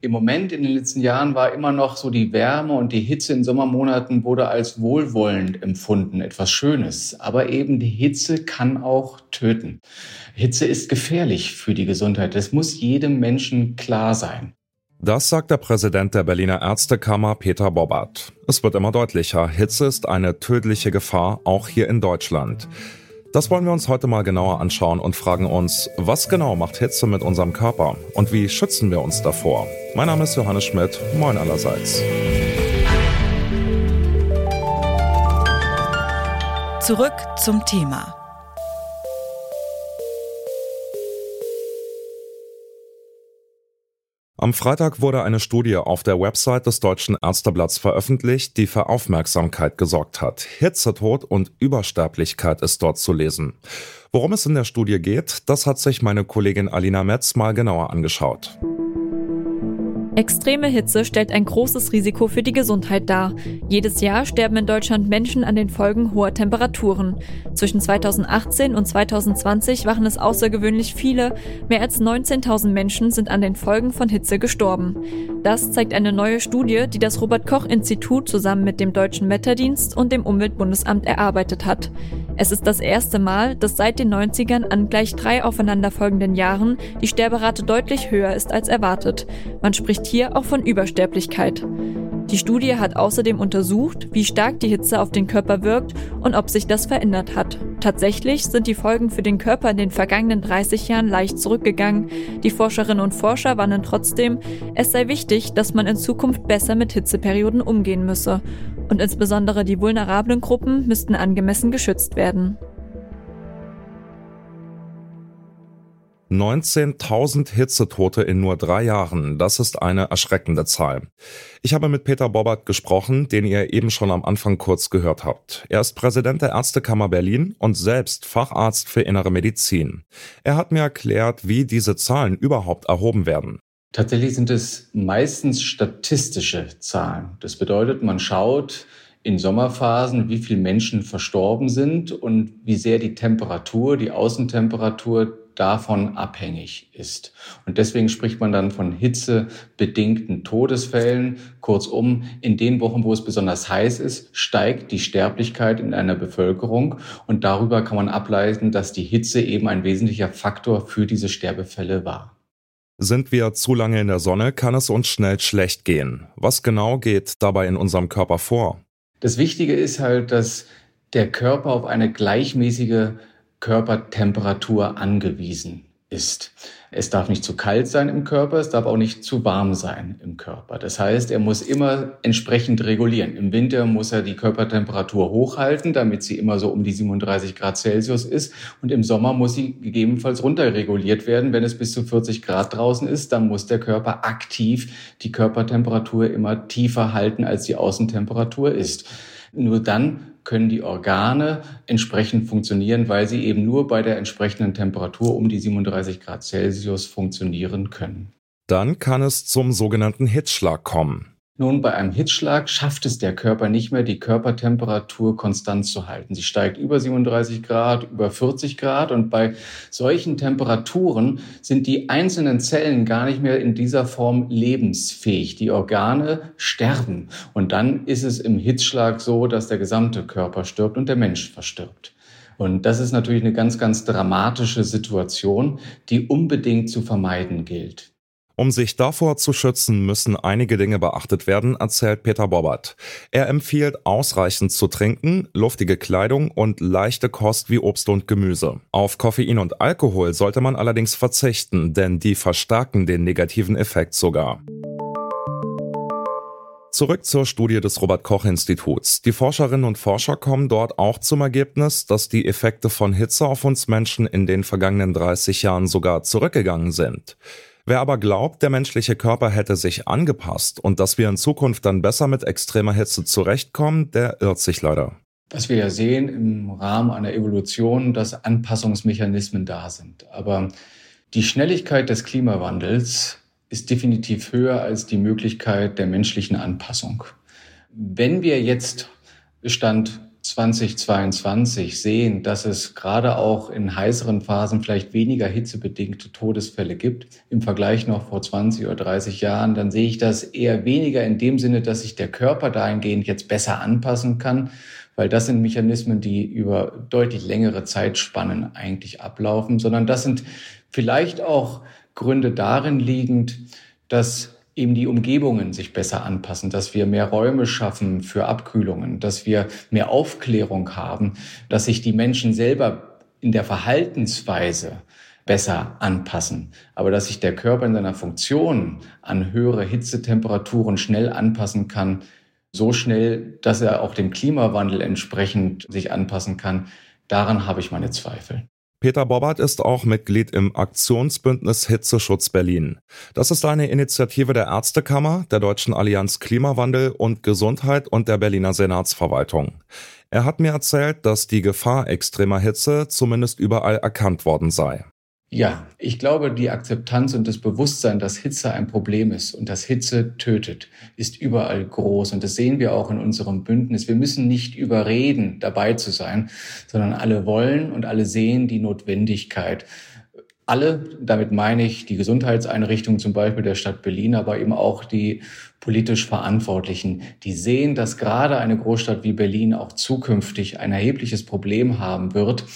Im Moment in den letzten Jahren war immer noch so die Wärme und die Hitze in Sommermonaten wurde als wohlwollend empfunden, etwas Schönes. Aber eben die Hitze kann auch töten. Hitze ist gefährlich für die Gesundheit. Das muss jedem Menschen klar sein. Das sagt der Präsident der Berliner Ärztekammer Peter Bobbert. Es wird immer deutlicher, Hitze ist eine tödliche Gefahr, auch hier in Deutschland. Das wollen wir uns heute mal genauer anschauen und fragen uns, was genau macht Hitze mit unserem Körper und wie schützen wir uns davor? Mein Name ist Johannes Schmidt, moin allerseits. Zurück zum Thema. Am Freitag wurde eine Studie auf der Website des Deutschen Ärzteblatts veröffentlicht, die für Aufmerksamkeit gesorgt hat. Hitzetod und Übersterblichkeit ist dort zu lesen. Worum es in der Studie geht, das hat sich meine Kollegin Alina Metz mal genauer angeschaut. Extreme Hitze stellt ein großes Risiko für die Gesundheit dar. Jedes Jahr sterben in Deutschland Menschen an den Folgen hoher Temperaturen. Zwischen 2018 und 2020 waren es außergewöhnlich viele. Mehr als 19.000 Menschen sind an den Folgen von Hitze gestorben. Das zeigt eine neue Studie, die das Robert Koch Institut zusammen mit dem Deutschen Wetterdienst und dem Umweltbundesamt erarbeitet hat. Es ist das erste Mal, dass seit den 90ern an gleich drei aufeinanderfolgenden Jahren die Sterberate deutlich höher ist als erwartet. Man spricht hier auch von Übersterblichkeit. Die Studie hat außerdem untersucht, wie stark die Hitze auf den Körper wirkt und ob sich das verändert hat. Tatsächlich sind die Folgen für den Körper in den vergangenen 30 Jahren leicht zurückgegangen. Die Forscherinnen und Forscher warnen trotzdem, es sei wichtig, dass man in Zukunft besser mit Hitzeperioden umgehen müsse. Und insbesondere die vulnerablen Gruppen müssten angemessen geschützt werden. 19.000 Hitzetote in nur drei Jahren, das ist eine erschreckende Zahl. Ich habe mit Peter Bobbert gesprochen, den ihr eben schon am Anfang kurz gehört habt. Er ist Präsident der Ärztekammer Berlin und selbst Facharzt für innere Medizin. Er hat mir erklärt, wie diese Zahlen überhaupt erhoben werden. Tatsächlich sind es meistens statistische Zahlen. Das bedeutet, man schaut, in Sommerphasen, wie viele Menschen verstorben sind und wie sehr die Temperatur, die Außentemperatur davon abhängig ist. Und deswegen spricht man dann von hitzebedingten Todesfällen. Kurzum, in den Wochen, wo es besonders heiß ist, steigt die Sterblichkeit in einer Bevölkerung. Und darüber kann man ableiten, dass die Hitze eben ein wesentlicher Faktor für diese Sterbefälle war. Sind wir zu lange in der Sonne, kann es uns schnell schlecht gehen. Was genau geht dabei in unserem Körper vor? Das Wichtige ist halt, dass der Körper auf eine gleichmäßige Körpertemperatur angewiesen ist. Es darf nicht zu kalt sein im Körper, es darf auch nicht zu warm sein im Körper. Das heißt, er muss immer entsprechend regulieren. Im Winter muss er die Körpertemperatur hochhalten, damit sie immer so um die 37 Grad Celsius ist. Und im Sommer muss sie gegebenenfalls runterreguliert werden. Wenn es bis zu 40 Grad draußen ist, dann muss der Körper aktiv die Körpertemperatur immer tiefer halten, als die Außentemperatur ist. Nur dann können die Organe entsprechend funktionieren, weil sie eben nur bei der entsprechenden Temperatur um die 37 Grad Celsius funktionieren können. Dann kann es zum sogenannten Hitzschlag kommen. Nun, bei einem Hitzschlag schafft es der Körper nicht mehr, die Körpertemperatur konstant zu halten. Sie steigt über 37 Grad, über 40 Grad und bei solchen Temperaturen sind die einzelnen Zellen gar nicht mehr in dieser Form lebensfähig. Die Organe sterben und dann ist es im Hitzschlag so, dass der gesamte Körper stirbt und der Mensch verstirbt. Und das ist natürlich eine ganz, ganz dramatische Situation, die unbedingt zu vermeiden gilt. Um sich davor zu schützen, müssen einige Dinge beachtet werden, erzählt Peter Bobbert. Er empfiehlt ausreichend zu trinken, luftige Kleidung und leichte Kost wie Obst und Gemüse. Auf Koffein und Alkohol sollte man allerdings verzichten, denn die verstärken den negativen Effekt sogar. Zurück zur Studie des Robert Koch Instituts. Die Forscherinnen und Forscher kommen dort auch zum Ergebnis, dass die Effekte von Hitze auf uns Menschen in den vergangenen 30 Jahren sogar zurückgegangen sind. Wer aber glaubt, der menschliche Körper hätte sich angepasst und dass wir in Zukunft dann besser mit extremer Hitze zurechtkommen, der irrt sich leider. Was wir ja sehen im Rahmen einer Evolution, dass Anpassungsmechanismen da sind. Aber die Schnelligkeit des Klimawandels ist definitiv höher als die Möglichkeit der menschlichen Anpassung. Wenn wir jetzt Stand 2022 sehen, dass es gerade auch in heißeren Phasen vielleicht weniger hitzebedingte Todesfälle gibt im Vergleich noch vor 20 oder 30 Jahren, dann sehe ich das eher weniger in dem Sinne, dass sich der Körper dahingehend jetzt besser anpassen kann, weil das sind Mechanismen, die über deutlich längere Zeitspannen eigentlich ablaufen, sondern das sind vielleicht auch Gründe darin liegend, dass eben die Umgebungen sich besser anpassen, dass wir mehr Räume schaffen für Abkühlungen, dass wir mehr Aufklärung haben, dass sich die Menschen selber in der Verhaltensweise besser anpassen. Aber dass sich der Körper in seiner Funktion an höhere Hitzetemperaturen schnell anpassen kann, so schnell, dass er auch dem Klimawandel entsprechend sich anpassen kann, daran habe ich meine Zweifel. Peter Bobbert ist auch Mitglied im Aktionsbündnis Hitzeschutz Berlin. Das ist eine Initiative der Ärztekammer, der Deutschen Allianz Klimawandel und Gesundheit und der Berliner Senatsverwaltung. Er hat mir erzählt, dass die Gefahr extremer Hitze zumindest überall erkannt worden sei. Ja, ich glaube, die Akzeptanz und das Bewusstsein, dass Hitze ein Problem ist und dass Hitze tötet, ist überall groß. Und das sehen wir auch in unserem Bündnis. Wir müssen nicht überreden, dabei zu sein, sondern alle wollen und alle sehen die Notwendigkeit. Alle, damit meine ich die Gesundheitseinrichtungen zum Beispiel der Stadt Berlin, aber eben auch die politisch Verantwortlichen, die sehen, dass gerade eine Großstadt wie Berlin auch zukünftig ein erhebliches Problem haben wird,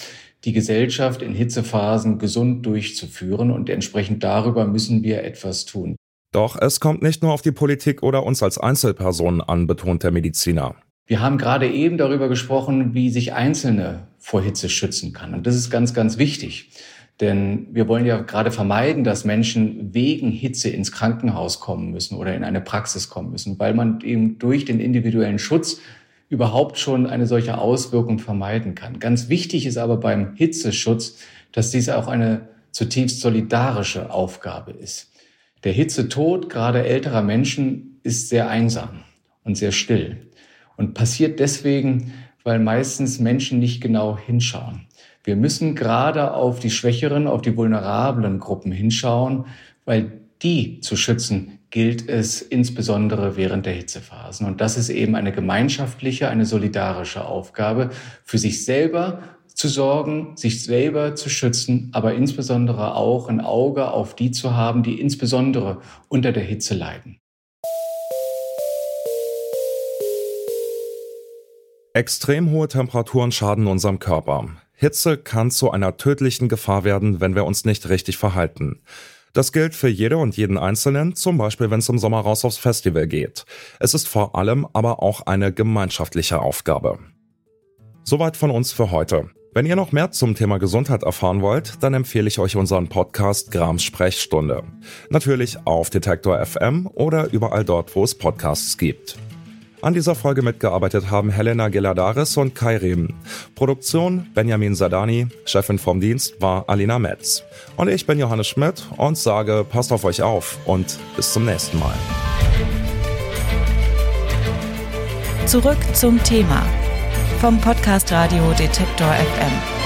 die Gesellschaft in Hitzephasen gesund durchzuführen und entsprechend darüber müssen wir etwas tun. Doch es kommt nicht nur auf die Politik oder uns als Einzelpersonen an, betont der Mediziner. Wir haben gerade eben darüber gesprochen, wie sich Einzelne vor Hitze schützen kann. Und das ist ganz, ganz wichtig. Denn wir wollen ja gerade vermeiden, dass Menschen wegen Hitze ins Krankenhaus kommen müssen oder in eine Praxis kommen müssen, weil man eben durch den individuellen Schutz überhaupt schon eine solche Auswirkung vermeiden kann. Ganz wichtig ist aber beim Hitzeschutz, dass dies auch eine zutiefst solidarische Aufgabe ist. Der Hitzetod gerade älterer Menschen ist sehr einsam und sehr still und passiert deswegen, weil meistens Menschen nicht genau hinschauen. Wir müssen gerade auf die schwächeren, auf die vulnerablen Gruppen hinschauen, weil die zu schützen gilt es insbesondere während der Hitzephasen. Und das ist eben eine gemeinschaftliche, eine solidarische Aufgabe, für sich selber zu sorgen, sich selber zu schützen, aber insbesondere auch ein Auge auf die zu haben, die insbesondere unter der Hitze leiden. Extrem hohe Temperaturen schaden unserem Körper. Hitze kann zu einer tödlichen Gefahr werden, wenn wir uns nicht richtig verhalten. Das gilt für jede und jeden Einzelnen, zum Beispiel wenn es im Sommer raus aufs Festival geht. Es ist vor allem aber auch eine gemeinschaftliche Aufgabe. Soweit von uns für heute. Wenn ihr noch mehr zum Thema Gesundheit erfahren wollt, dann empfehle ich euch unseren Podcast Grams Sprechstunde. Natürlich auf Detektor FM oder überall dort, wo es Podcasts gibt. An dieser Folge mitgearbeitet haben Helena Geladaris und Kai Rehm. Produktion Benjamin Sadani, Chefin vom Dienst war Alina Metz. Und ich bin Johannes Schmidt und sage, passt auf euch auf und bis zum nächsten Mal. Zurück zum Thema vom Podcast Radio Detektor FM.